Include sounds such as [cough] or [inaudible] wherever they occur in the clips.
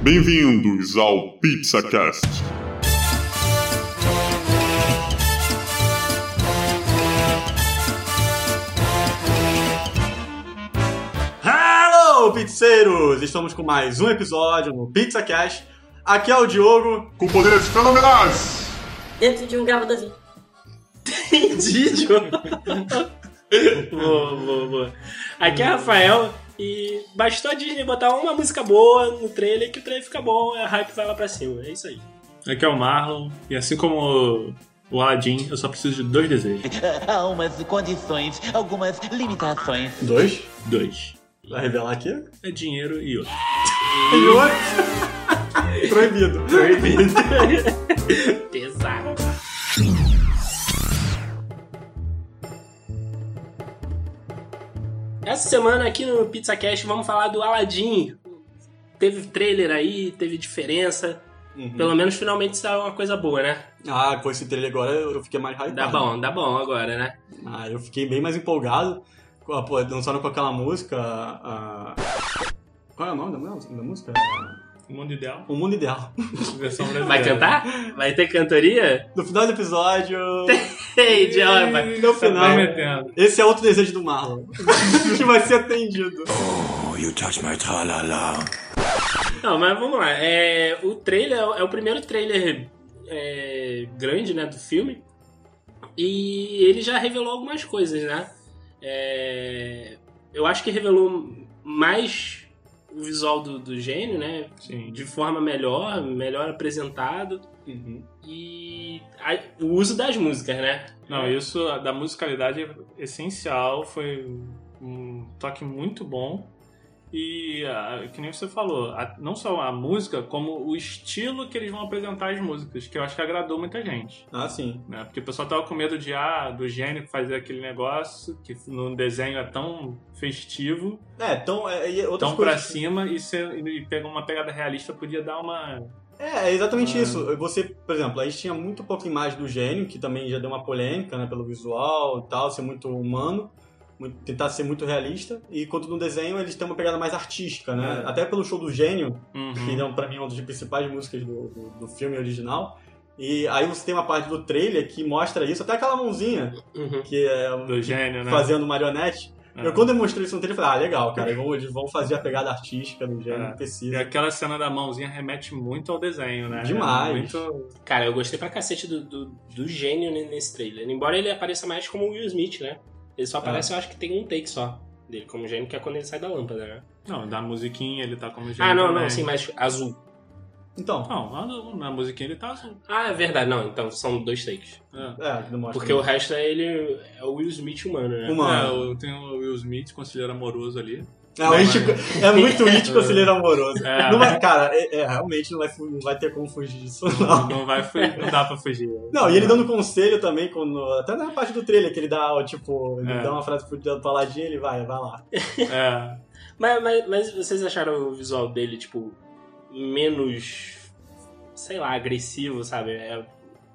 Bem-vindos ao PizzaCast. Hello, pizzeiros! Estamos com mais um episódio no PizzaCast. Aqui é o Diogo. Com poderes fenomenais! Dentro de um gravadorzinho. Entendi, Diogo. [laughs] boa, boa, boa. Aqui é Rafael e bastou a Disney botar uma música boa no trailer que o trailer fica bom e a hype vai lá pra cima. É isso aí. Aqui é o Marlon, e assim como o Aladdin, eu só preciso de dois desejos. [laughs] Há umas condições, algumas limitações. Dois. Dois. Vai revelar aqui? É dinheiro e outro. E outro. [laughs] Proibido. Proibido. [laughs] Essa semana aqui no PizzaCast vamos falar do Aladdin. Teve trailer aí, teve diferença. Pelo menos finalmente saiu uma coisa boa, né? Ah, com esse trailer agora eu fiquei mais hypado. Dá bom, dá bom agora, né? Ah, eu fiquei bem mais empolgado. Pô, dançaram com aquela música. ah, Qual é o nome da música? Da música? O mundo ideal, O Mundo Ideal. versão brasileira. Vai cantar? Vai ter cantoria? No final do episódio. [laughs] Ei, John, vai. No Tá final. prometendo. Esse é outro desejo do Marlon. [laughs] que vai ser atendido. Não, mas vamos lá. É, o trailer é o primeiro trailer é, grande, né, do filme. E ele já revelou algumas coisas, né? É, eu acho que revelou mais o visual do, do gênio, né? Sim. De forma melhor, melhor apresentado. E a- o uso das músicas, né? Não, isso da musicalidade é essencial, foi um toque muito bom. E, que nem você falou, a- não só a música, como o estilo que eles vão apresentar as músicas, que eu acho que agradou muita gente. Ah, sim. né? Porque o pessoal tava com medo de, ah, do gênio fazer aquele negócio que no desenho é tão festivo, É, então. É, e outras tão pra coisas. cima e, e pegar uma pegada realista podia dar uma. É, é exatamente Ah. isso. Você, por exemplo, a gente tinha muito pouca imagem do gênio, que também já deu uma polêmica, né, pelo visual e tal, ser muito humano, muito- tentar ser muito realista. E quanto no desenho eles têm uma pegada mais artística, né? É. Até pelo show do gênio, Uhum. que é pra mim uma das principais músicas do, do, do filme original. E aí você tem uma parte do trailer que mostra isso, até aquela mãozinha, Uhum. que é Do gênio, né? fazendo marionete. É. Eu quando eu mostrei isso no trailer, eu falei, ah, legal, cara, eles vão, eles vão fazer a pegada artística do gênio, É. que E precisa. aquela cena da mãozinha remete muito ao desenho, né? Demais. Muito... Cara, eu gostei pra cacete do, do, do gênio ne- nesse trailer. Embora ele apareça mais como o Will Smith, né? Ele só aparece, eu acho que tem um take só dele como gênio, que é quando ele sai da lâmpada, né? Não, da musiquinha ele tá como gênio. ah, não, também. não, sim, mas azul. Então, Não, na, na musiquinha ele tá azul. Ah, é verdade, não, então são dois takes. É. é, não mostra. Porque o resto é ele, é o Will Smith humano, né? Uma- É, eu tenho o Will Smith, conselheiro amoroso ali. É, It- é muito It conselheiro amoroso. É. Não vai, cara, é, é, realmente não vai, não vai ter como fugir disso, não. Não, vai, não dá pra fugir. Não, e ele dando conselho também, quando, até na parte do trailer, que ele dá, tipo, ele É. dá uma frase pro paladinho ele vai, vai lá. É. Mas, mas, mas vocês acharam o visual dele, tipo, menos, sei lá, agressivo, sabe? É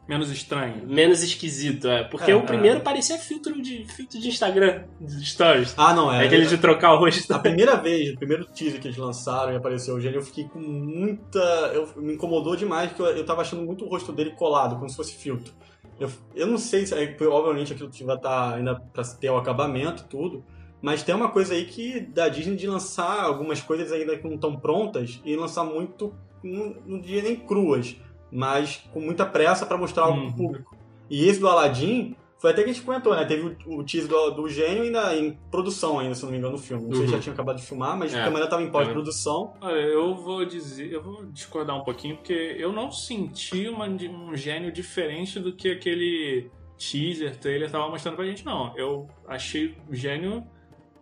Menos estranho. menos esquisito, é. Porque É, o primeiro parecia filtro de, filtro de Instagram, de stories. Ah, não, é. É aquele de trocar o rosto. A primeira vez, o primeiro teaser que eles lançaram e apareceu o gênio, eu fiquei com muita. Eu, me incomodou demais, porque eu, eu tava achando muito o rosto dele colado, como se fosse filtro. Eu, eu não sei se. é, Obviamente aquilo que vai estar ainda pra ter o acabamento e tudo. Mas tem uma coisa aí que da Disney de lançar algumas coisas ainda que não estão prontas e lançar muito, não, não diria nem cruas, mas com muita pressa pra mostrar algo Uhum. pro público. E esse do Aladdin foi até que a gente comentou, né? Teve o, o teaser do, do gênio ainda em produção ainda, se não me engano, no filme. Não sei se Uhum. já tinha acabado de filmar, mas É. é. ainda tava em pós-produção. Olha, eu vou dizer, eu vou discordar um pouquinho, porque eu não senti uma- um gênio diferente do que aquele teaser, trailer tava mostrando pra gente, não. Eu achei o gênio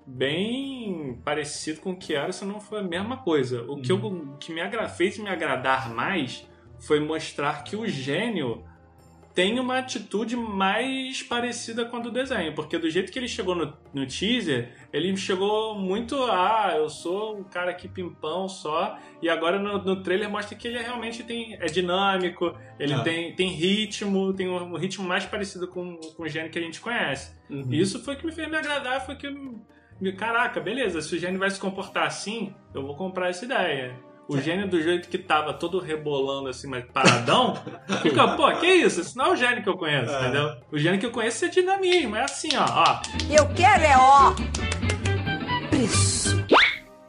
bem parecido com o que era, se não foi a mesma coisa. O que, eu, o que me agra- fez me agradar mais foi mostrar que o gênio tem uma atitude mais parecida com a do desenho, porque do jeito que ele chegou no, no teaser, ele chegou muito, ah, eu sou um cara aqui pimpão só, e agora no, no trailer mostra que ele realmente tem, é dinâmico, ele Ah. tem, tem ritmo, tem um ritmo mais parecido com, com o gênio que a gente conhece. Uhum. E isso foi o que me fez me agradar, foi que, caraca, beleza, se o gênio vai se comportar assim, eu vou comprar essa ideia. o gênio do jeito que tava todo rebolando assim, mas paradão, [laughs] fica, pô, que isso? Esse não é o gênio que eu conheço, É. entendeu? O gênio que eu conheço é dinamismo, é assim, ó, ó. Eu quero é ó. Isso.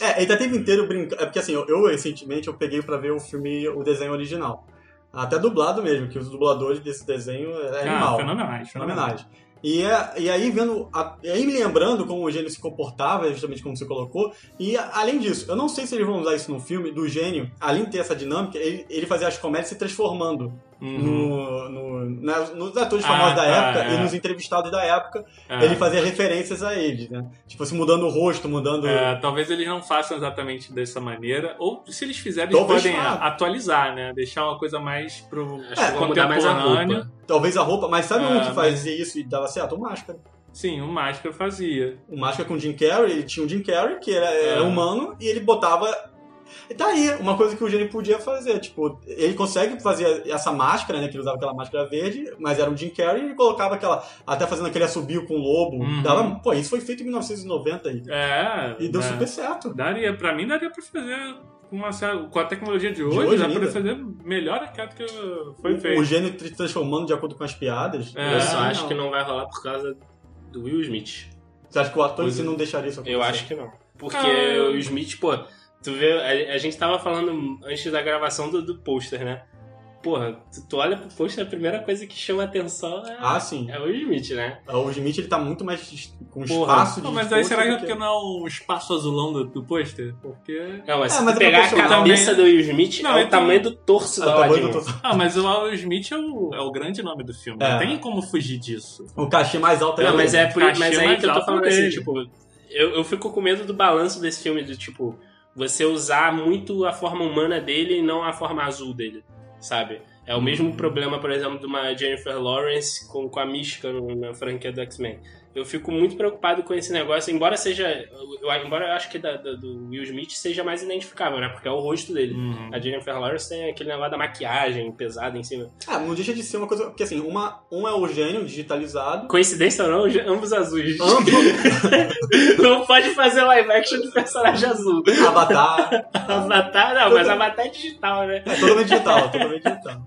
É, ele tá o tempo inteiro brincando. É porque assim, eu, eu, recentemente eu peguei pra ver o filme, o desenho original. Até dublado mesmo, que os dubladores desse desenho é Ah, animal. fenomenais, fenomenais. Fenomenais. E, é- e aí vendo. a- e aí me lembrando como o gênio se comportava, justamente como você colocou. E além disso, eu não sei se eles vão usar isso no filme, do gênio, além de ter essa dinâmica, ele, ele fazia as comédias se transformando Uhum. no, no- na- nos atores Ah, famosos da tá, época é. e nos entrevistados da época. É. Ele fazia referências a eles, né? Tipo assim, mudando o rosto, mudando. É, talvez eles não façam exatamente dessa maneira, ou se eles fizerem, eles podem atualizar, né? Deixar uma coisa mais pro a contemporâneo. roupa. Talvez a roupa, mas sabe É, um que mas- fazia isso e dava certo? O Máscara. Sim, o Máscara fazia. O Máscara com o Jim Carrey, ele tinha o Jim Carrey, que era, era É. humano, e ele botava. E tá aí, uma coisa que o gênio podia fazer. Tipo, ele consegue fazer essa máscara, né? Que ele usava aquela máscara verde, mas era o Jim Carrey e colocava aquela. Até fazendo aquele assobio com o lobo. Uhum. Dava, pô, isso foi feito em 1990 aí. É. E deu né? super certo. Daria, pra mim daria pra fazer com, uma, cer- com a tecnologia de hoje, hoje dá ainda? pra fazer melhor do que foi O, feito. o gênio se transformando de acordo com as piadas. É, Eu só não. acho que não vai rolar por causa do Will Smith. Você acha que o ator em Pois si é. não deixaria isso acontecer? Eu acho que não. Porque Ah. o Smith, pô, tu vê, a, a gente tava falando antes da gravação do, do pôster, né? Porra, tu, tu olha pro pôster, a primeira coisa que chama atenção é, Ah, sim. é o Smith, né? O Smith ele tá muito mais com Porra. espaço de Não, mas aí será que do é porque não é um espaço azulão do, do pôster? Porque. Não, mas É, se mas tu é pegar a cabeça do Will Smith, Não, é o então- tamanho do torso do bom, Aladdin. eu tô- Ah, mas o Will Smith é o, é o grande nome do filme. É. Não tem como fugir disso. O cachê mais alto Não, é mas dele. é por, mas aí que eu tô falando assim, dele. tipo, eu, eu fico com medo do balanço desse filme, do tipo, você usar muito a forma humana dele e não a forma azul dele, sabe? É o mesmo problema, por exemplo, de uma Jennifer Lawrence com, com a Mística na franquia do X-Men. Eu fico muito preocupado com esse negócio, embora seja. Eu, embora eu acho que da, da- do Will Smith seja mais identificável, né? Porque é o rosto dele. Uhum. A Jennifer Lawrence tem aquele negócio da maquiagem pesada em cima. Ah, não deixa de ser uma coisa. Porque assim, uma, um é o gênio digitalizado. Coincidência ou não, ambos azuis. Ambos, [laughs] Não pode fazer live action de personagem azul. Avatar. [laughs] Avatar, não, mas Avatar é digital, né? É totalmente digital, totalmente digital.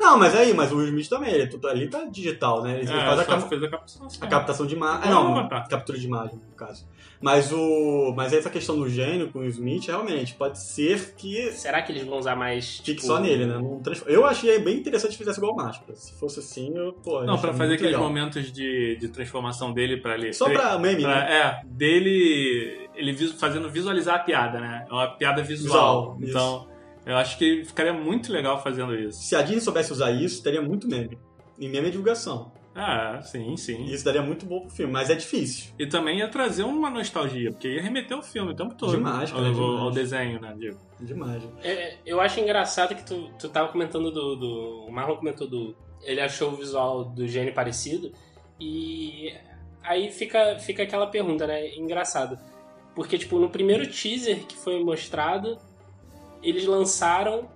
Não, mas aí, mas o Will Smith também, ele, é ali tá digital, né? Ele É, faz a, cap- fez a captação. a captação de imagem. Ah, Não, não, captura de imagem, no caso. Mas o. Mas essa questão do gênio com o Smith, realmente, pode ser que Será que eles vão usar mais. fique tipo, só nele, né? Não Eu achei bem interessante se fizesse igual o Máscara. Se fosse assim, eu, pô. Não, pra fazer aqueles legal. momentos de, de transformação dele pra ele. Só pra meme, pra- né? É, dele. Ele fazendo visualizar a piada, né? É uma piada visual. Visual, isso. então, eu acho que ficaria muito legal fazendo isso. Se a Disney soubesse usar isso, teria muito meme. E meme é divulgação. Ah, sim, sim. Isso daria muito bom pro filme, mas é difícil. E também ia trazer uma nostalgia, porque ia remeter o filme o tempo todo. Demais, cara, ao, demais. ao desenho, né, Diego? Demais. É, eu acho engraçado que tu, tu tava comentando do, do. O Marlon comentou do. Ele achou o visual do gênio parecido. E aí fica, fica aquela pergunta, né? Engraçado. Porque, tipo, no primeiro teaser que foi mostrado, eles lançaram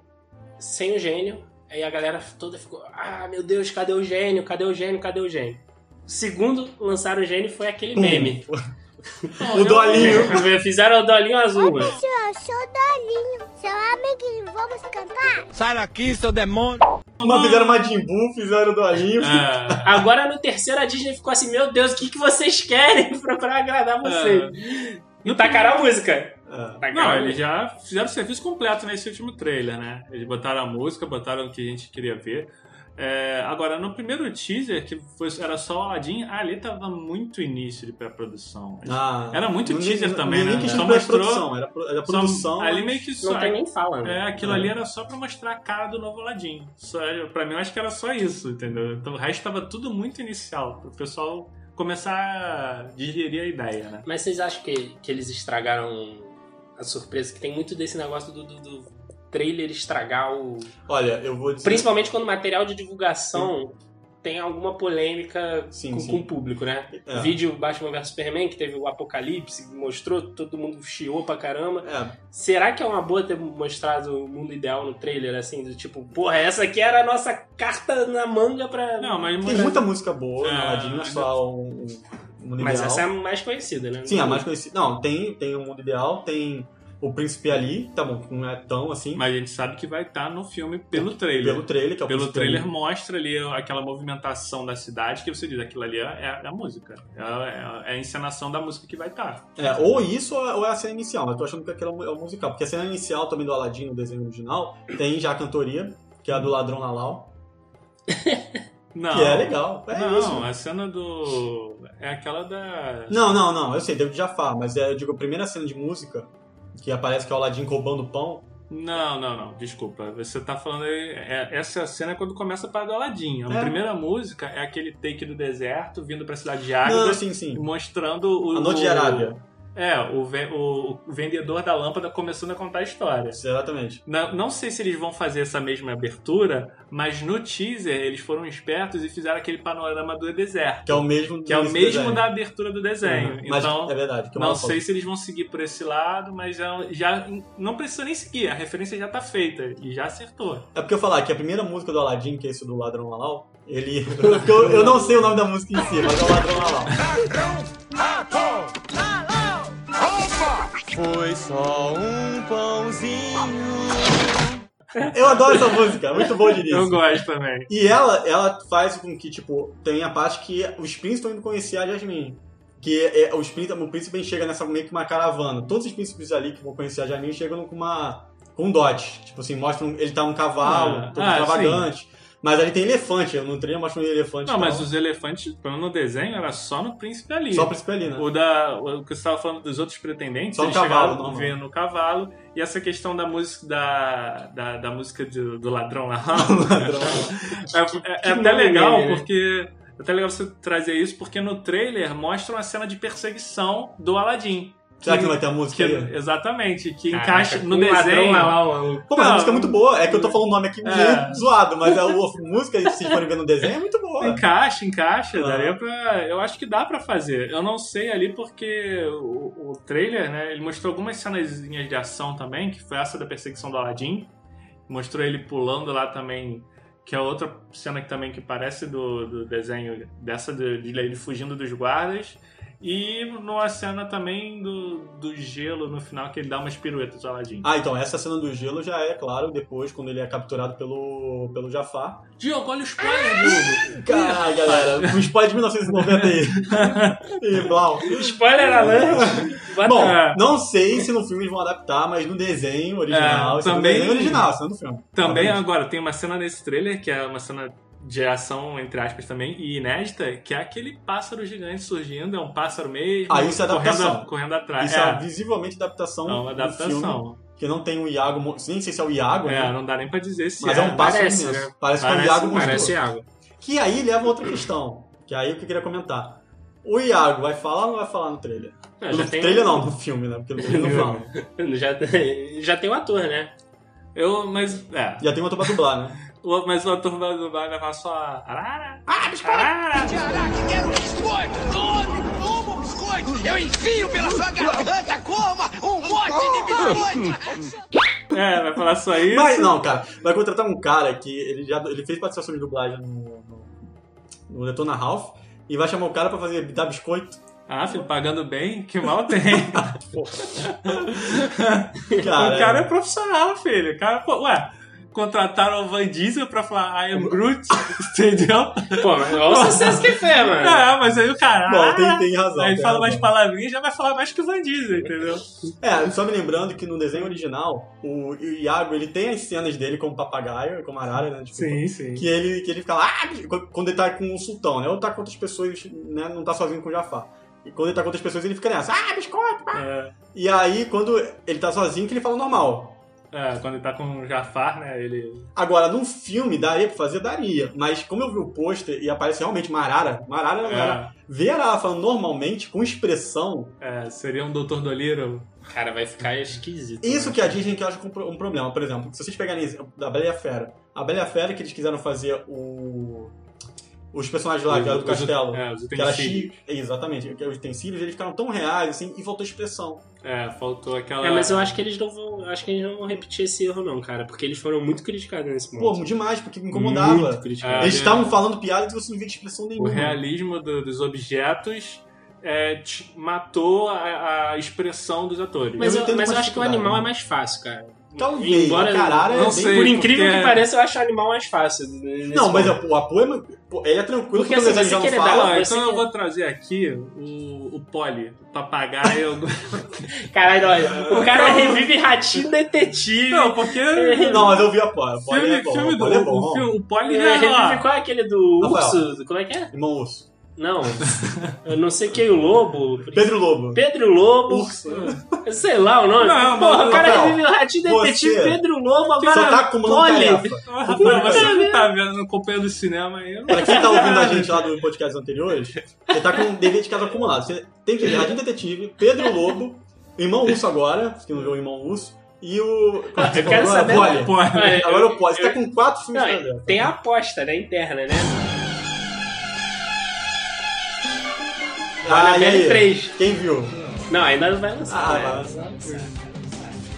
sem o gênio. Aí a galera toda ficou, ah, meu Deus, cadê o gênio? Cadê o gênio? Cadê o gênio? O segundo lançaram o gênio foi aquele meme. [laughs] O Dolinho. [laughs] Fizeram o dolinho azul, mano. Eu sou o Dolinho, seu amiguinho, vamos cantar? Sai daqui, seu demônio! Mas fizeram Majin Buu, fizeram Dolinho. É, Agora no terceiro a Disney ficou assim, meu Deus, o que, que vocês querem [laughs] pra, pra agradar vocês? E tacaram a música. É. Não, eles já fizeram o serviço completo nesse último trailer, né? Eles botaram a música, botaram o que a gente queria ver. É, agora, no primeiro teaser, que foi, era só o Aladdin, ali tava muito início de pré-produção. Ah, Era muito não- teaser não- também, nem né? questão Só de mostrou- produção, era, era Só- produção. ali mas- meio que só. Não tem nem fala, né? É, aquilo ali era só pra mostrar a cara do novo Aladdin. Só, pra mim, eu acho que era só isso, entendeu? Então, o resto tava tudo muito inicial, pro pessoal começar a digerir a ideia, né? Mas vocês acham que, que eles estragaram a surpresa? Que tem muito desse negócio do, do- do trailer estragar o. Olha, eu vou dizer. Principalmente quando o material de divulgação tem alguma polêmica Sim, com, sim. com o público, né? É. Vídeo Batman vs Superman, que teve o Apocalipse, mostrou, todo mundo chiou pra caramba. É, Será que é uma boa ter mostrado o mundo ideal no trailer, assim, do tipo, porra, essa aqui era a nossa carta na manga pra. Não, mas tem muita música boa É, não é só um, um mundo Mas ideal. essa é a mais conhecida, né? Sim, a mais conhecida. Não, tem, tem o Mundo Ideal, tem o príncipe ali, tá bom, não é tão assim, Mas a gente sabe que vai estar no filme pelo trailer. pelo trailer, que é o Pelo trailer ali. mostra ali aquela movimentação da cidade que você diz, aquilo ali é, é a música. É, a- é a encenação da música que vai estar. É, ou isso ou é a cena inicial, mas eu tô achando que aquilo é o musical. Porque a cena inicial também do Aladdin, no desenho original, tem já a cantoria, que é a do ladrão Lalau, [laughs] Não. que é legal. É não, isso. a cena do. É aquela da. Não, não, não, eu sei, David Jafar, mas é, eu digo, a primeira cena de música, que aparece que é o Aladdin roubando pão. Não, não, não, desculpa. Você tá falando aí. é- essa cena é quando começa para do Aladdin. A É. primeira música é aquele take do deserto vindo pra cidade de Não, Águeda sim, sim. mostrando o. A Noite de Arábia. É, o, o- o vendedor da lâmpada começando a contar a história. Exatamente. Não, não sei se eles vão fazer essa mesma abertura, mas no teaser eles foram espertos e fizeram aquele panorama do deserto. Que é o mesmo Que é o mesmo desenho. da abertura do desenho. Uhum. Mas Então, é verdade. que o não falou. sei se eles vão seguir por esse lado, mas já, já não precisa nem seguir. A referência já tá feita e já acertou. É porque eu falar que a primeira música do Aladdin, que é esse do Ladrão Lalau, ele. [laughs] eu, eu não sei o nome da música em si, mas é o Ladrão Lalau. Foi só um pãozinho. Eu adoro essa música, é muito bom de Eu início. gosto também. E ela, ela faz com que, tipo, tem a parte que os príncipes estão indo conhecer a Jasmine. Que é, os príncipes, o príncipe chega nessa meio que uma caravana. Todos os príncipes ali que vão conhecer a Jasmine chegam com uma. com um dote. Tipo assim, mostram. Ele tá um cavalo, Ah, todo ah, extravagante. Mas ali tem elefante, eu não trailer mostra um elefante. Não, mas tal. os elefantes, pelo no desenho, era só no príncipe ali. Só o príncipe ali, né? O, da, o que você estava falando dos outros pretendentes, Só eles cavalo, chegaram vendo no cavalo. E essa questão da música da, da, da música do, do ladrão lá. [laughs] Ladrão. [laughs] é, é- é que até legal, é, porque. É até legal você trazer isso, porque no trailer mostra uma cena de perseguição do Aladdin. Será que não vai ter a música Que- aí? exatamente, que Caraca, encaixa no desenho. lá, lá, lá. Pô, mas a Não. música é muito boa. É que eu tô falando o nome aqui meio É. zoado, mas a, a música, se vocês forem ver no desenho, é muito boa. Encaixa, encaixa, Ah. daria pra. Eu acho que dá pra fazer. Eu não sei ali porque o, o trailer, né? Ele mostrou algumas cenas de ação também, que foi essa da perseguição do Aladdin. Mostrou ele pulando lá também, que é outra cena que também que parece do, do desenho dessa de, de ele fugindo dos guardas. E numa cena também do, do gelo no final, que ele dá umas piruetas ao Aladdin. Ah, então, essa cena do gelo já é, claro, depois, quando ele é capturado pelo, pelo Jafar. Diogo, olha o spoiler, Diogo! Caralho, galera, um spoiler de 1990 aí. e [laughs] Blau. Spoiler alert! Bom, É. não sei se no filme eles vão adaptar, mas no desenho original, É, é também- no desenho original, cena do filme. Também agora tem uma cena nesse trailer que é uma cena de ação, entre aspas, também, e inédita, que é aquele pássaro gigante surgindo, é um pássaro mesmo. Ah, isso é adaptação. Correndo, correndo atrás. Isso é, é, visivelmente adaptação é uma filme, adaptação. que não tem o Iago, nem sei se é o Iago, É, né? não dá nem pra dizer se mas é, um pássaro parece, imenso. né? Parece, que é o Parece- Iago. Parece água. Que aí leva a outra questão, que é aí que eu queria comentar. O Iago vai falar ou não vai falar no trailer? Não, no tem trailer um- não, no filme, né? Porque no trailer não fala. [laughs] Já, tem- já tem o ator, né? Eu, mas, é. Já tem uma pra dublar, né? O- Mas o ator vai vai levar só a. Arara! Ah, biscoito! Arara! Quero um biscoito! Tome! Toma um biscoito! Eu enfio pela sua garganta! Coma um monte de biscoito! É, vai falar só isso. Mas não, cara, vai contratar um cara que ele já ele fez participação de dublagem no, no, no Detona Ralph e vai chamar o cara pra fazer dar biscoito. Ah, filho, pagando bem, que mal tem. [laughs] Cara, o cara é profissional, filho. O cara, pô, ué, contrataram o Van Diesel pra falar I am Groot, [laughs] entendeu? Pô, mas olha o sucesso que fez, mano. [laughs] É, mas aí o cara. Bom, ah, tem, tem razão. Aí ele tem fala razão. mais palavrinhas já vai falar mais que o Van Diesel, entendeu? É, só me lembrando que no desenho original, o Iago, ele tem as cenas dele como papagaio, como arara, né? Desculpa. sim. Que ele, que ele fica lá, ah, quando ele tá com o sultão, né? Ou tá com outras pessoas, né? Não tá sozinho com o Jafar. E quando ele tá com outras pessoas, ele fica nessa, ah, biscoito, pá. É, E aí, quando ele tá sozinho, que ele fala normal. É, quando ele tá com o Jafar, né? Ele. Agora, num filme, daria pra fazer? Daria. Mas como eu vi o pôster e aparece realmente uma arara, uma arara, uma arara. É, Ver a arara falando normalmente, com expressão, é, seria um Dr. Dolittle. Cara, vai ficar esquisito. isso né? que a Disney que eu acho um um problema. Por exemplo, se vocês pegarem da Bela e a Fera, a Bela e a Fera que eles quiseram fazer o... os personagens lá, que era do Os- castelo. É, os Que era utensílios. chi... Exatamente, que os utensílios eles ficaram tão reais assim e faltou expressão. É, faltou aquela. É, mas eu acho que eles não vão. Acho que eles não vão repetir esse erro, não, cara. Porque eles foram muito criticados nesse Pô, ponto. demais, porque me Muito incomodava. criticados. É, Eles é. estavam falando piada e você não via expressão O nenhuma. realismo do- dos objetos é, matou a, a expressão dos atores. Mas Eu eu, mas eu acho que o animal né? é mais fácil, cara. Talvez. Embora- a caralho é não bem- sei. Por incrível porque- que pareça, eu acho o animal mais fácil. Não, mas ponto. o Apu é. Pô, Ele é tranquilo Porque, o assim, você já não querer fala. dar- então eu que- vou trazer aqui o, o Polly, o papagaio. [laughs] Caralho, olha, o [laughs] cara revive ratinho detetive. não, porque. [laughs] Não, mas eu vi a. A Pó filme, é bom. filme. Pó é bom. O, o Polly Ele já. revive qual é aquele do Rafael. urso? Como é que é? Irmão Urso. Não. Eu não sei quem, o Lobo. Pedro Lobo. Pedro Lobo. Urso. Sei lá o nome. Não, Porra, o cara Rafael, revive o ratinho detetive você Pedro Lobo agora. Só tá acumulando Rafael, você não tá vendo, acompanhando o cinema aí. Pra quem tá ouvindo a gente lá do podcast anteriores, você tá com um dever de casa acumulado. Você tem que ver Radinho Detetive, Pedro Lobo, Irmão Urso agora, que não viu o Irmão Urso, e o. é que você Eu quero falou saber. agora? Agora eu- o Polly. Você tá com quatro filmes Não, tem a aposta, né? Interna, né? Ah, e Annabelle aí? 3. Quem viu? Não, ainda não vai lançar. Ah, né? vai lançar.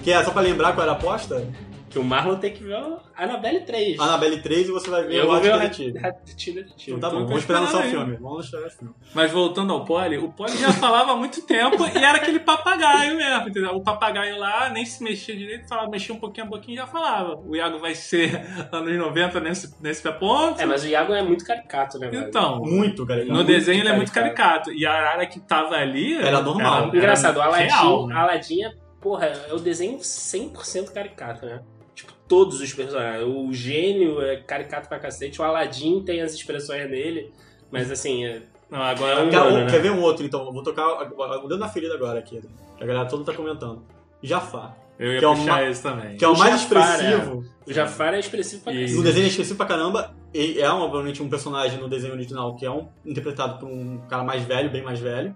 Que é só pra lembrar qual era a aposta? Que o Marlon tem que ver a Annabelle 3. Annabelle 3 e você vai ver eu o vou ver o Radinho Detetive. Então tá bom, Então vamos esperar lançar o filme. Vamos esperar o filme. Mas voltando ao Polly, o Polly já falava há muito tempo e era aquele papagaio mesmo, entendeu? O papagaio lá nem se mexia direito, falava, mexia um pouquinho a boquinha e já falava. O Iago vai ser [laughs] anos 90 nesse, nesse ponto. É, mas o Iago é muito caricato, né, velho? Então, Muito, cara. no desenho ele é muito caricato. E a arara que tava ali. Era normal. era Engraçado, o Aladdin, real, né? Aladdin é, porra, é o desenho 100% caricato, né? Todos os personagens. O gênio é caricato pra cacete, o Aladdin tem as expressões dele, mas assim, é... Não, agora É um Quer, um- né? quer ver um outro, então? Vou tocar o dedo na ferida agora aqui. Que a galera toda tá comentando. Jafar. eu ia que é o puxar ma- esse também. Que é o O mais Jafar, expressivo. o Jafar é expressivo pra cacete. No desenho é expressivo pra caramba. E é, obviamente, um personagem no desenho original que é um, interpretado por um cara mais velho, bem mais velho.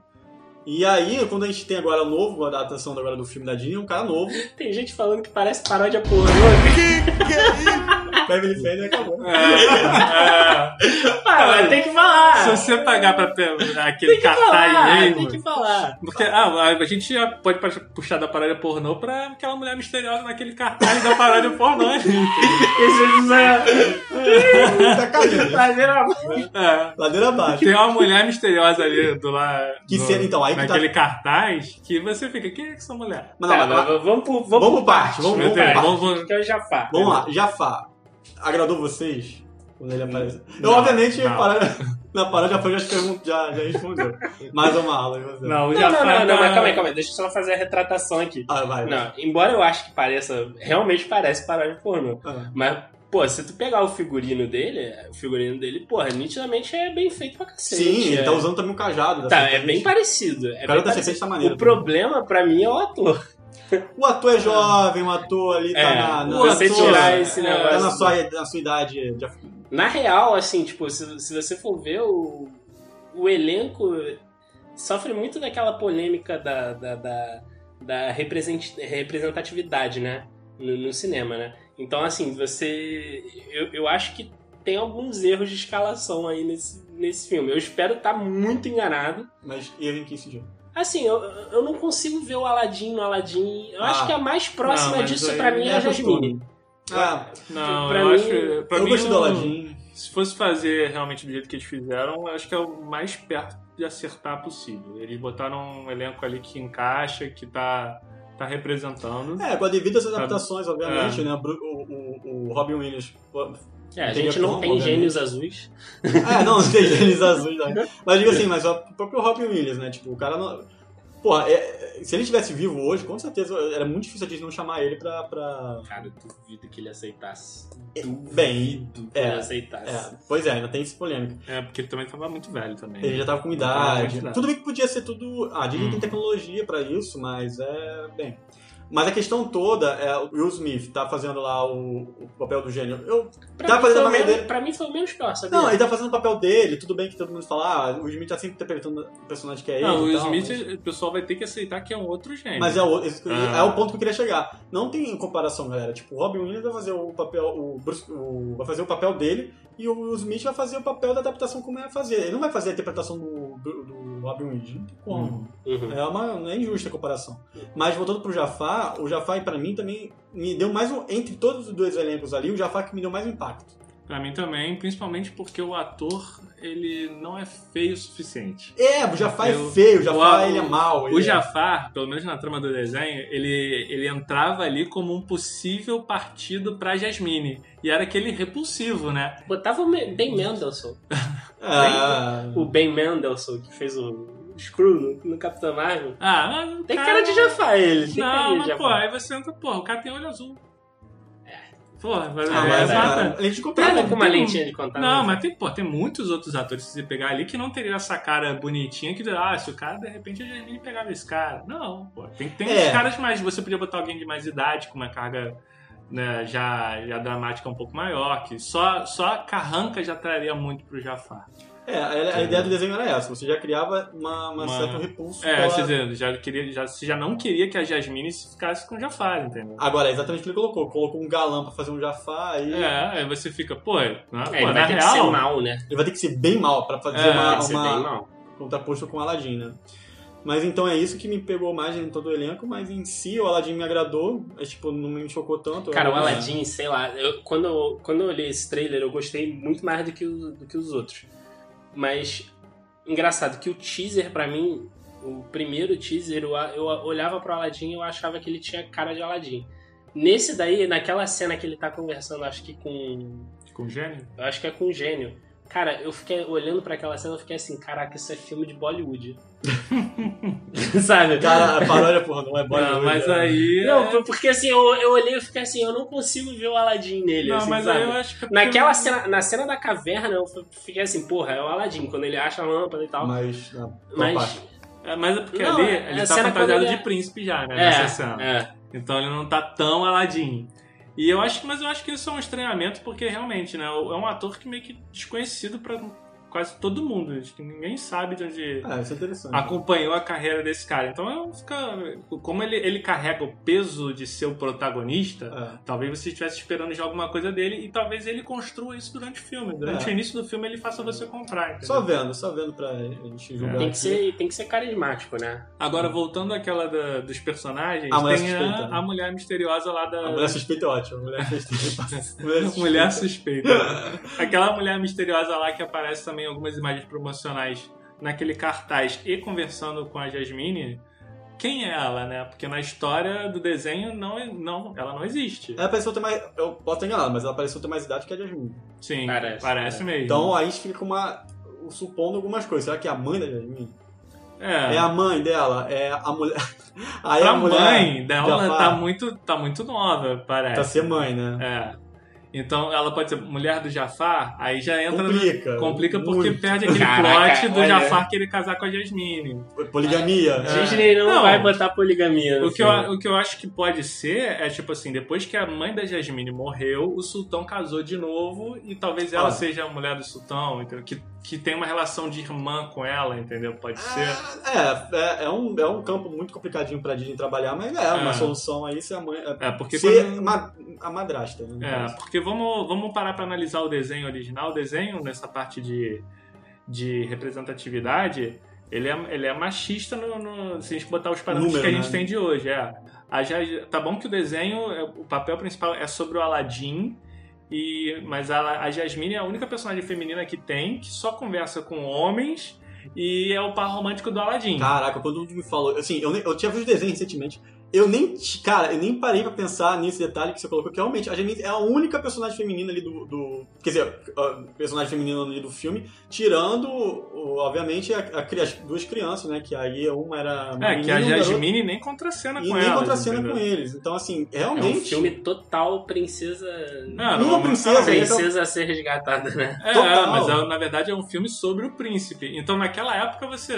E aí, quando a gente tem agora o novo, a adaptação agora do filme da Disney, um cara novo. Tem gente falando que parece paródia pornô. Beverly Fender e acabou. É, Ah, mas tem que falar. Se você pagar pra pe- aquele que cartaz mesmo. tem que falar. Porque ah, a gente já pode puxar da paródia pornô pra aquela mulher misteriosa naquele cartaz da paródia pornô. Esse é tá caindo. Ladeira É. Ladeira abaixo. Tem uma mulher misteriosa ali do lá. Que cena, então, aí que tá- naquele cartaz que você fica, quem é essa mulher? Mas não, Tá, mas- mas vamos pro, vamos Vamos pro por parte, vamos- vamos vamos parte. parte. Que é o Jafar. Vamos lá, Jafar. Agradou vocês? Quando ele apareceu? Eu, Não, obviamente, não. paródia- [laughs] na paródia foi já, pergun- já, já respondeu. Mais uma aula, você? Não, o Não, não, não, não, tá- mas calma aí, calma aí. Deixa eu só fazer a retratação aqui. Ah, vai. Não, embora eu acho que pareça, realmente parece paródia pornô. Ah. Mas, pô, se tu pegar o figurino dele, o figurino dele, porra, nitidamente é bem feito pra cacete. Sim, ele é... tá usando também um cajado. Tá, é bem parecido. É O cara bem da parecido. serpente tá maneiro. O problema, pra mim, é o ator. [laughs] O ator é jovem, o ator ali tá É, na, na, você sua- tirar esse tá negócio- na sua, na sua idade. de- Na real, assim, tipo, se, se você for ver, o, o elenco sofre muito daquela polêmica da, da, da, da represent- representatividade, né? No, no cinema, né? Então, assim, você. Eu, eu acho que tem alguns erros de escalação aí nesse, nesse filme. Eu espero estar muito enganado. Mas erro em que sentido? Assim, eu, eu não consigo ver o Aladdin no Aladdin. Eu Ah. acho que a mais próxima Não, disso pra mim é a é costume. Jasmine. Ah, Não, Pra eu mim- acho. Pra eu mim, gostei do Aladdin. Se fosse fazer realmente do jeito que eles fizeram, eu acho que é o mais perto de acertar possível. Eles botaram um elenco ali que encaixa, que tá, tá representando. É, com a devido essas adaptações, obviamente, É. né? O, o, o Robin Williams. É, a gente [laughs] não tem obviamente. gênios azuis. Ah, não, não tem gêneros azuis, né? Mas digo assim, mas o próprio Robin Williams, né? Tipo, o cara não. Porra, é- se ele estivesse vivo hoje, com certeza era muito difícil a gente não chamar ele pra. pra... Cara, eu duvido que ele aceitasse. Bem, Duvido que é, ele aceitasse. é, pois é, ainda tem esse polêmica. É, porque ele também tava muito velho também. Ele já tava com Tava idade. velho. Tudo bem que podia ser tudo. Ah, a Disney Hum. tem tecnologia pra isso, mas é. Bem. Mas a questão toda é o Will Smith tá fazendo lá o, o papel do gênio. Eu, Pra, Tá mim fazendo o maneira menos, dele. pra mim foi o menos pior, sabia? não, ele tá fazendo o papel dele, tudo bem que todo mundo fala, ah, o Smith tá sempre interpretando o personagem que é ele. Não, o Will tal, Smith, mas- o pessoal vai ter que aceitar que é um outro gênio. Mas é o, Ah. é o ponto que eu queria chegar. Não tem comparação, galera. Tipo, o Robin Williams vai fazer o papel. O Bruce, o- vai fazer o papel dele e o Will Smith vai fazer o papel da adaptação como é fazer. Ele não vai fazer a interpretação do, do, do Robin Williams. Não tem como. Uhum. É uma não é injusta a comparação. Mas voltando pro Jafar, o Jafar pra mim também me deu mais um. Entre todos os dois elencos ali, o Jafar que me deu mais impacto. Pra mim também, principalmente porque o ator, ele não é feio o suficiente. É, o Jafar Eu- é feio, o Jafar o- ele é mau. ele O é- Jafar, pelo menos na trama do desenho, ele, ele entrava ali como um possível partido pra Jasmine. E era aquele repulsivo, né? Botava o Ben Mendelsohn. Ah, O Ben Mendelsohn, que fez o Screw no, no Capitão Marvel. Ah, Tem cara- cara de Jafar ele. Tem cara Não, de mas pô, aí você entra, pô, o cara tem olho azul. Porra, mas, ah, é, mas exato. é, lente de contato. Nada com uma tem lentinha de contato. Não, né? mas tem, pô, tem muitos outros atores que você pegar ali que não teria essa cara bonitinha que, ah, se o cara de repente a Jasmine pegava esse cara. Não, pô. Tem, tem É. uns caras mais. Você podia botar alguém de mais idade, com uma carga né, já, já dramática um pouco maior, que só, só a carranca já traria muito pro Jafar. É, a, a ideia do desenho era essa. Você já criava uma, uma Uma- certo repulso. É, pela- quer dizer, já queria, já, você já não queria que a Jasmine ficasse com o Jafar, entendeu? Agora, é exatamente o que ele colocou. Colocou um galã pra fazer um Jafar aí. É, aí você fica, pô, na, É, pô, ele na vai ter que real. ser mal, né? Ele vai ter que ser bem mal pra fazer É, uma, Vai ter que ser uma- bem mal. contraposto com o Aladdin, né? Mas então é isso que me pegou mais em todo o elenco, mas em si o Aladdin me agradou, é, tipo, não me chocou tanto. Cara, o Aladdin, sei lá, eu- quando, eu- quando eu olhei esse trailer, eu gostei muito mais do que, o- do que os outros. Mas, engraçado, que o teaser, pra mim, o primeiro teaser, eu, eu olhava pro Aladdin e eu achava que ele tinha cara de Aladdin. Nesse daí, naquela cena que ele tá conversando, acho que com. Com gênio? Eu acho que é com o gênio. Cara, eu fiquei olhando pra aquela cena, eu fiquei assim, caraca, isso é filme de Bollywood. [laughs] Sabe? Cara, a paródia, porra, não é Bollywood. Não, mas é. aí. Não, é- por- porque assim, eu, eu olhei e fiquei assim, eu não consigo ver o Aladdin nele, Não, assim, mas sabe? aí eu acho que. é Naquela porque- cena, na cena da caverna, eu fiquei assim, porra, é o Aladdin, quando ele acha a lâmpada e tal. Mas, não, Mas. É, mas é porque Não, ali é- ele tá fantasiado ele de príncipe já, né? É, nessa cena. é. Então ele não tá tão Aladdin. E eu acho que, mas eu acho que isso é um estranhamento porque realmente, né, é um ator que meio que desconhecido pra quase todo mundo, acho que ninguém sabe de onde Ah, isso é interessante. acompanhou a carreira desse cara. Então fica, como ele, ele carrega o peso de ser o protagonista, É. talvez você estivesse esperando já alguma coisa dele e talvez ele construa isso durante o filme. Durante É. o início do filme ele faça você comprar. entendeu? Só vendo, só vendo pra gente julgar. Tem aqui. que, ser, tem que ser carismático, né? Agora, voltando àquela da- dos personagens, A mulher tem suspeita, a, né? a mulher misteriosa lá da. A mulher suspeita é ótima. [laughs] Mulher suspeita. mulher suspeita. Mulher suspeita. Aquela mulher misteriosa lá que aparece também em algumas imagens promocionais naquele cartaz e conversando com a Jasmine. Quem é ela, né? Porque na história do desenho não, não, ela não existe. Ela pareceu ter mais. Eu posso enganado, mas ela pareceu ter mais idade que a Jasmine. Sim, Parece, parece, é. mesmo. Então aí a gente fica com uma. supondo algumas coisas. Será que é a mãe da Jasmine? é, É a mãe dela? É a mulher. [laughs] Aí pra a mulher. mãe dela tá muito, tá muito nova, parece. Pra ser mãe, né? É. Então ela pode ser mulher do Jafar, aí já entra no- Complica. Complica porque muito. perde aquele Caraca, plot do olha. Jafar querer casar com a Jasmine. Poligamia. É. Disney não, Não. vai botar poligamia. O que, eu, o que eu acho que pode ser é tipo assim: depois que a mãe da Jasmine morreu, o sultão casou de novo e talvez ela Ah. seja a mulher do sultão, entendeu? Que, que tem uma relação de irmã com ela, entendeu? Pode ser. É, é, é, um, é um campo muito complicadinho pra Disney trabalhar, mas é, uma É. solução aí se a mãe. É, porque ser quando- ma- a madrasta, né? É, porque vamos, vamos parar para analisar o desenho original. O desenho, nessa parte de, de representatividade, ele é, ele é machista no, no- se a gente botar os parâmetros Número, que a gente né? tem de hoje. É. A, Ja- tá bom que o desenho, é- o papel principal é sobre o Aladdin, e, mas a, a Jasmine é a única personagem feminina que tem, que só conversa com homens e é o par romântico do Aladdin. Caraca, quando o me falou. Assim, eu, eu tinha visto desenho recentemente. Eu nem. Cara, eu nem parei pra pensar nesse detalhe que você colocou, que realmente a Jasmine é a única personagem feminina ali do. do- quer dizer, a personagem feminina ali do filme, tirando, obviamente, a, a as duas crianças, né? Que aí uma era. É, que a um Jasmine nem contracena E com nem ela. contracena com eles. Então, assim, É realmente. um filme total princesa. Ah, Uma não, princesa, ah, aí, princesa a ser resgatada, né? É, Total. mas é, na verdade é um filme sobre o príncipe. Então naquela época você.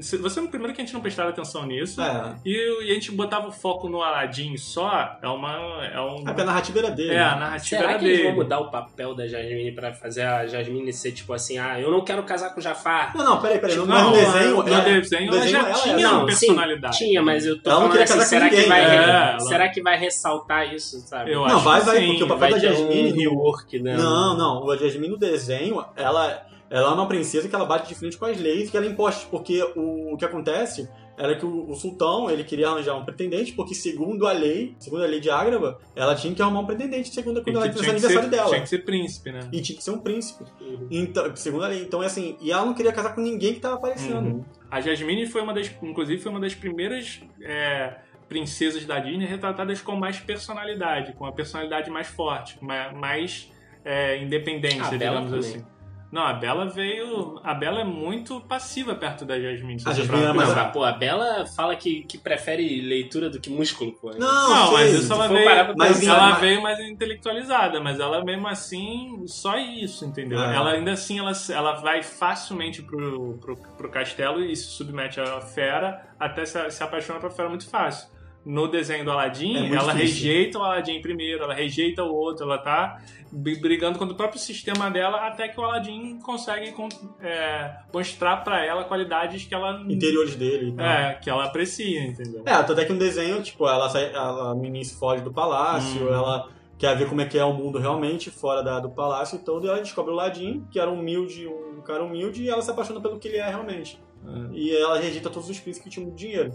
Você é o primeiro que a gente não prestava atenção nisso. É. E, e a gente botava o foco no Aladdin só. É uma. É, um, É porque a narrativa era dele. é a né? narrativa Será era que eles dele. vão mudar o papel da Jasmine pra fazer a Jasmine ser tipo assim, ah, eu não quero casar com o Jafar? Não, não, peraí, peraí. No, Não, no desenho. no é- desenho no ela já ela tinha é- uma Não, personalidade. Sim, tinha, mas eu tô Ela não falando assim, casar com será que, ninguém, vai, né? É, será que vai ressaltar isso, sabe? Eu Não, acho vai, que vai, sim. porque o papel vai da Jasmine. um rework, né? Não, não. A Jasmine no desenho, ela, ela é uma princesa que ela bate de frente com as leis que ela imposta. Porque o, o que acontece era que o, o sultão, ele queria arranjar um pretendente, porque segundo a lei, segundo a lei de Ágrava, ela tinha que arrumar um pretendente segundo quando ela fez o tinha, que aniversário ser, dela. tinha que ser príncipe, né? E tinha que ser um príncipe. Então, segundo a lei. Então, é assim, e ela não queria casar com ninguém que tava aparecendo. Uhum. A Jasmine foi uma das, inclusive, foi uma das primeiras é, princesas da Disney retratadas com mais personalidade, com uma personalidade mais forte, ma- mais é, independência, A Bella digamos também. assim. Não, a Bela veio. A Bela é muito passiva perto da Jasmine. A Jasmine é mais-. Não, pô, a Bela fala que, que prefere leitura do que músculo, pô. Não, Não, sei. mas isso ela veio, Mas ela mas- veio mais intelectualizada, mas ela mesmo assim, só isso, entendeu? É. Ela ainda assim, ela, ela vai facilmente pro, pro, pro castelo e se submete à fera, até se, se apaixona pra fera muito fácil. No desenho do Aladdin, É ela difícil. rejeita o Aladdin primeiro, ela rejeita o outro, ela tá br- brigando contra o próprio sistema dela, até que o Aladdin consegue con- é, mostrar pra ela qualidades que ela... Interiores dele e tal. É, que ela aprecia, entendeu? É, tanto é que no desenho, tipo, ela, sai, ela no início foge do palácio, Hum. ela quer ver como é que é o mundo realmente fora da, do palácio e todo, e ela descobre o Ladin, que era humilde, um cara humilde, e ela se apaixona pelo que ele é realmente. É. E ela rejeita todos os príncipes que tinham dinheiro.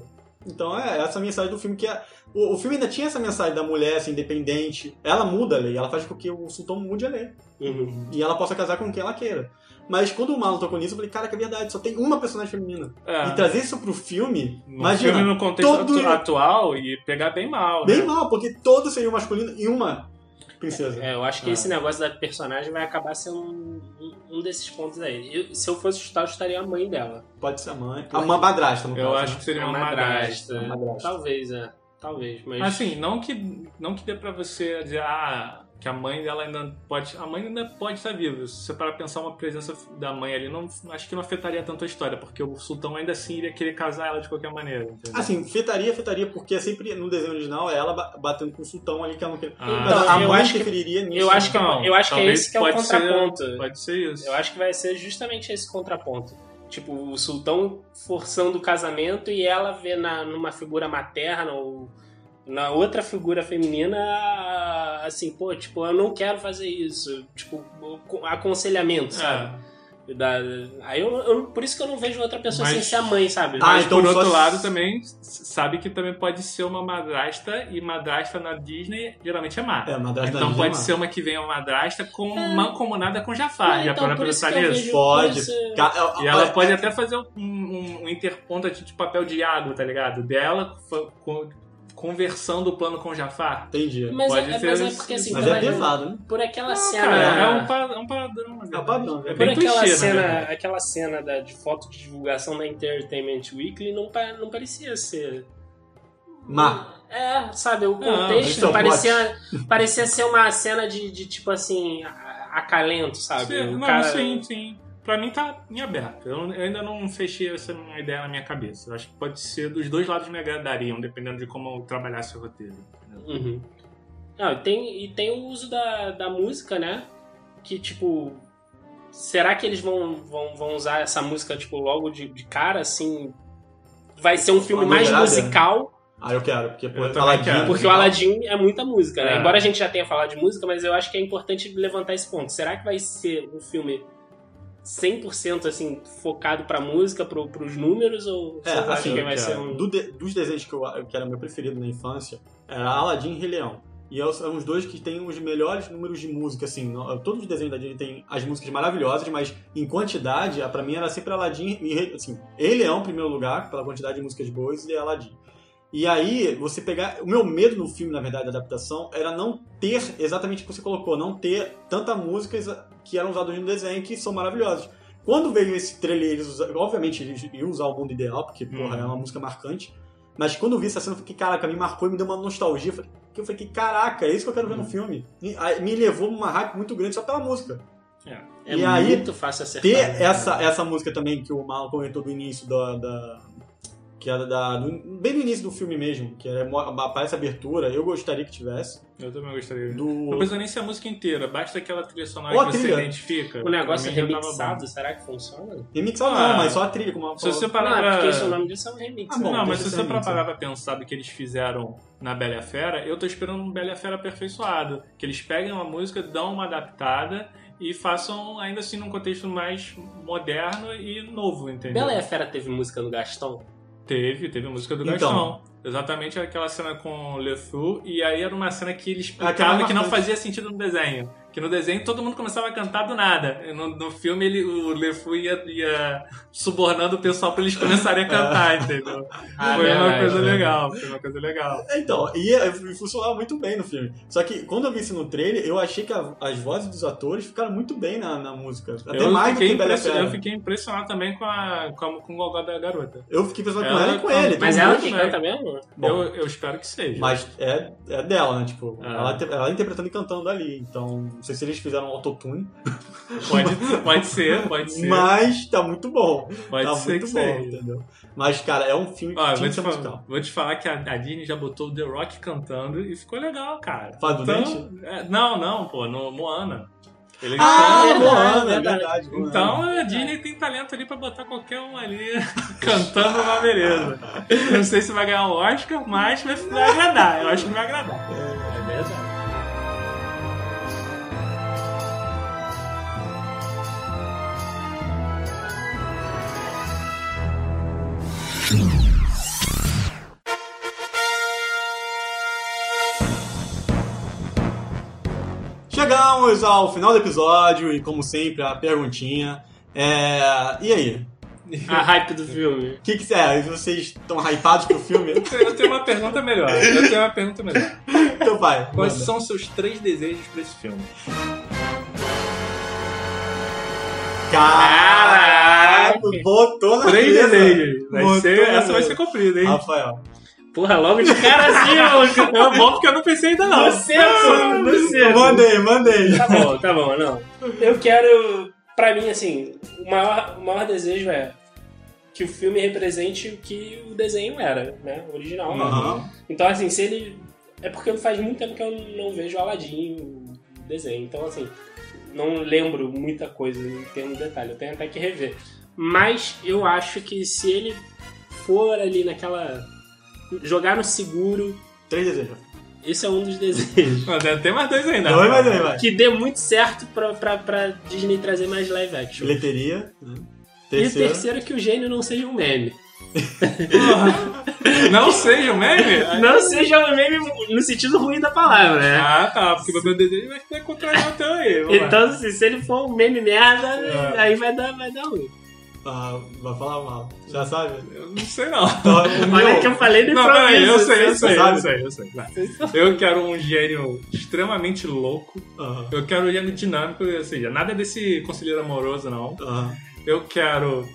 Então é essa mensagem do filme que é. O, o filme ainda tinha essa mensagem da mulher assim, independente. Ela muda a lei, ela faz com que o sultão mude a lei. Uhum. E ela possa casar com quem ela queira. Mas quando o Marlon tocou nisso, eu falei, cara, que é verdade, só tem uma personagem feminina. É. E trazer isso pro filme, No imagina, filme, no contexto todo- atu- atual, e pegar bem mal, bem né? mal, porque todos seriam masculinos e uma princesa. É, eu acho que Ah. esse negócio da personagem vai acabar sendo um, um- um desses pontos aí. Eu- se eu fosse chutar, eu chutaria a mãe dela. Pode ser a mãe. A uma madrasta, no Eu caso. acho né? que seria a uma madrasta. Uma madrasta. Talvez, é. Talvez, mas... Assim, não que, não que dê pra você dizer, ah, que a mãe dela ainda pode. A mãe ainda pode estar viva. Se você parar pra pensar uma presença da mãe ali, não, acho que não afetaria tanto a história, porque o sultão ainda assim iria querer casar ela de qualquer maneira. Entendeu? Assim, fetaria, fetaria, porque é sempre no desenho original é ela ba- batendo com o sultão ali que ela não quer. Ah. Então, a eu mãe acho que- preferiria nisso. eu acho que- Não, eu acho que é esse que é o pode ser- contraponto. pode ser isso. Eu acho que vai ser justamente esse contraponto. Tipo, o sultão forçando o casamento e ela vê na, numa figura materna ou na outra figura feminina, assim, pô, tipo, eu não quero fazer isso. Tipo, aconselhamento, sabe? É. Da- aí eu, eu- por isso que eu não vejo outra pessoa Mas- sem ser a mãe, sabe? Ah, Mas então por só outro se- lado também sabe que também pode ser uma madrasta e madrasta na Disney geralmente é má. É, madrasta então pode Disney, ser uma que venha uma madrasta com É. mancomunada com Jafar. Já então, para pensar nisso? Pode. isso- Ca- E ela olha, pode até fazer um, um, um interponto de papel de água, tá ligado? Dela fa- com- conversando o plano com Jafar. Entendi. Mas, Pode é, ser mas é porque assim, Mas é pesado, né? por aquela Não, cena. cara, é um, pa- é um padrão. na verdade. padrão, é É Por bem aquela clichê, na cena, aquela cena da, de foto de divulgação da Entertainment Weekly não, não parecia ser. Má. É, sabe, o Não, contexto isso é um parecia, [laughs] parecia ser uma cena de, de tipo assim, acalento, sabe? Sim, O não, cara- sim, sim. Pra mim tá em aberto. Eu, eu ainda não fechei essa minha ideia na minha cabeça. Eu acho que pode ser dos dois lados me agradariam, dependendo de como eu trabalhasse o roteiro. Uhum. Não, e tem, e tem o uso da, da música, né? Que, tipo. Será que eles vão, vão, vão usar essa música, tipo, logo de, de cara, assim? Vai ser um filme Uma mais dobrada? musical, Ah, eu quero, porque pô, Eu Aladdin- quero. porque o Aladdin é muita música, né? É. Embora a gente já tenha falado de música, mas eu acho que é importante levantar esse ponto. Será que vai ser um filme 100% assim, focado pra música, pro, pros números, ou É, vocês acham assim, que vai eu ser um. Do de- dos desenhos que, eu, que era meu preferido na infância, era Aladdin e Rei Leão. E é- são os dois que têm os melhores números de música, assim. Todos os desenhos da Disney têm as músicas maravilhosas, mas em quantidade, pra mim era sempre Aladdin e Rei, assim, Rei Leão em primeiro lugar, pela quantidade de músicas boas, e Aladdin. E aí, você pegar. O meu medo no filme, na verdade, da adaptação, era não ter exatamente o que você colocou, não ter tanta músicas que eram usadas no desenho, que são maravilhosas. Quando veio esse trailer, eles obviamente eles iam usar o mundo ideal, porque, porra, Uhum. é uma música marcante. Mas quando eu vi essa cena, eu fiquei, caraca, me marcou e me deu uma nostalgia. Eu falei, que caraca, é isso que eu quero ver no Uhum. filme. Me, aí levou uma hype muito grande só pela música. É e aí, muito fácil acertar. Ter né? essa, essa música também que o Mal comentou do início da. da- que era da. do- bem no início do filme mesmo, que era, aparece a abertura, eu gostaria que tivesse. Eu também gostaria. Do. Não precisa nem ser a música inteira, basta aquela trilha sonora Ou que você trilha. identifica. O negócio é remixado, será que funciona? Remixar Ah, não, mas só a trilha, como a Se você parar não, é pra... porque isso, o nome disso é um remix. Ah, bom, não, mas se ser você remix, parar pra pensar do que eles fizeram na Bela e a Fera, eu tô esperando um Bela e a Fera aperfeiçoado. Que eles peguem uma música, dão uma adaptada e façam ainda assim num contexto mais moderno e novo, entendeu? Bela e a Fera teve música no Gastão? Teve, teve a música do Então. Gastão. Exatamente aquela cena com o LeFou, e aí era uma cena que ele explicava que não fazia sentido no desenho. Que no desenho todo mundo começava a cantar do nada. E No, no filme ele, o LeFou ia, ia subornando o pessoal pra eles começarem a cantar, entendeu? Ah, foi uma verdade, coisa né? legal, foi uma coisa legal. Então, e é, funcionava muito bem no filme. Só que quando eu vi isso no trailer, eu achei que a- as vozes dos atores ficaram muito bem na, na música. Até eu, mais do que impressionado, Fera. eu fiquei impressionado também com, a, com, a, com o gogó da garota. Eu fiquei pensando com Ela ela e com ele. Mas ela que canta mesmo? Bom. eu, eu espero que seja. Mas é, é dela, né? Tipo, Ah. ela, ela interpretando e cantando ali. Então, sei se eles fizeram um autotune, [laughs] Pode, pode ser, pode ser. mas tá muito bom. pode tá ser muito bom, seja. entendeu? Mas, cara, é um filme que eu tinha vou te, falar, musical. vou te falar que a, a Disney já botou o The Rock cantando e ficou legal, cara. Faz Então, é, não, não, pô, no Moana. Ele Ah, canta. Moana, é verdade. verdade. Moana. Então a Disney tem talento ali pra botar qualquer um ali [laughs] cantando uma beleza. Não sei se vai ganhar o Oscar, mas vai, vai agradar. Eu acho que vai agradar. É verdade. Chegamos ao final do episódio e, como sempre, a perguntinha. É... E aí? A hype do filme. O [laughs] que, que é? Vocês estão hypados pro filme? Eu tenho uma pergunta melhor. Eu tenho uma pergunta melhor. então vai. Quais manda. são os seus três desejos pra esse filme? Caraca, botou na Três mesa. desejos. Vai ser, essa vai ser cumprida, hein? Rafael. Porra, logo de cara assim, maluco. É bom porque eu não pensei ainda não. No centro, no centro. Mandei, mandei. Tá bom, tá bom, não. Eu quero, pra mim, assim, o maior, o maior desejo é que o filme represente o que o desenho era, né? O original. Aham. Então, assim, se ele. É porque faz muito tempo que eu não vejo o Aladdin, o desenho. Então, assim, não lembro muita coisa em termos de detalhe. Eu tenho até que rever. Mas eu acho que se ele for ali naquela. Jogar no seguro, Três desejos. esse é um dos desejos. Mas tem mais dois ainda. Dois, mas aí, vai. Que dê muito certo pra, pra, pra Disney trazer mais live action. Bilheteria. né? E o Terceiro. terceiro é que o gênio não seja um meme. Não seja um meme? Não seja um meme no sentido ruim da palavra, né? Ah, tá. Porque o meu desejo vai ficar contrariado teu aí. Então, assim, se ele for um meme merda, É. aí vai dar, vai dar ruim. Ah, vai falar mal. Já sabe? Eu não sei não. Então, o Olha meu- que eu falei de Não, peraí, eu sei, eu sei, eu sei, eu sei. Eu quero um gênio extremamente louco. Eu quero um gênio dinâmico, ou seja, nada desse conselheiro amoroso, não. Eu quero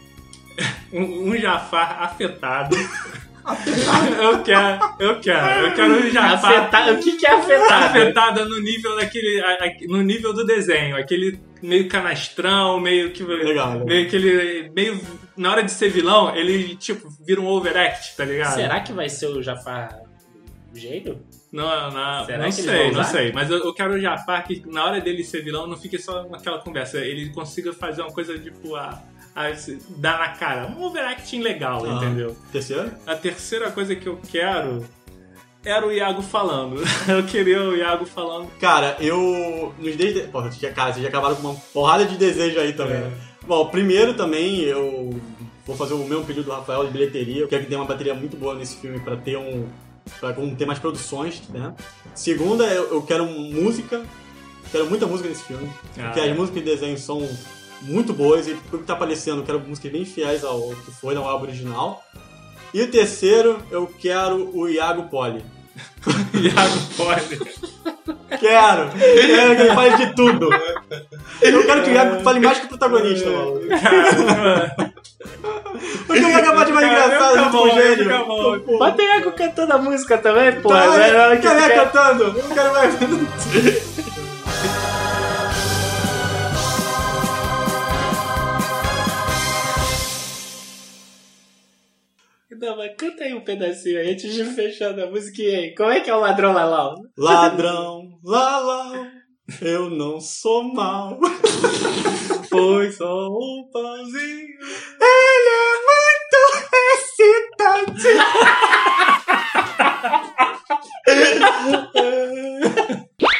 [laughs] um, um Jafar [laughs] afetado. eu quero, eu quero, eu quero um Jafar Afetado. O que, que é afetado? afetado no nível daquele, no nível do desenho, aquele meio canastrão, meio que Legal, legal. meio que ele meio na hora de ser vilão, ele tipo vira um overact, tá ligado? Será que vai ser o Jafar gênio? Não, não, Será não sei, não sei. Mas eu, eu quero o Jafar que na hora dele ser vilão não fique só naquela conversa. Ele consiga fazer uma coisa tipo a, a se- dar na cara. Um overacting legal, Ah. entendeu? Terceiro? A terceira coisa que eu quero era o Iago falando. [laughs] Eu queria o Iago falando. Cara, eu. Nos desde. Porra, cara, vocês já acabaram com uma porrada de desejo aí também. É. Bom, primeiro também eu vou fazer o mesmo pedido do Rafael de bilheteria. Eu quero que tenha uma bateria muito boa nesse filme pra ter um. pra ter mais produções, né? Segunda, eu, eu quero música. Quero muita música nesse filme. Ah. Porque as músicas de desenho são muito boas e pelo que tá aparecendo, eu quero músicas bem fiéis ao que foi no álbum original. E o terceiro, eu quero o Iago Poli. [laughs] Iago pode. Quero! Quero que ele fale de tudo! Eu quero que o Iago fale mais que o protagonista, mano. Porque o Iago é a parte mais engraçada Fica junto com bom, o gênio. Bota Iago cantando a música também, pô. Tá, tu ele quer- cantando! Eu quero mais. [laughs] Não, mas canta aí um pedacinho aí, antes de fechar a música. E aí, como é que é o ladrão lalau? Ladrão lalau, eu não sou mal. Foi só um pãozinho. Ele é muito excitante. [laughs]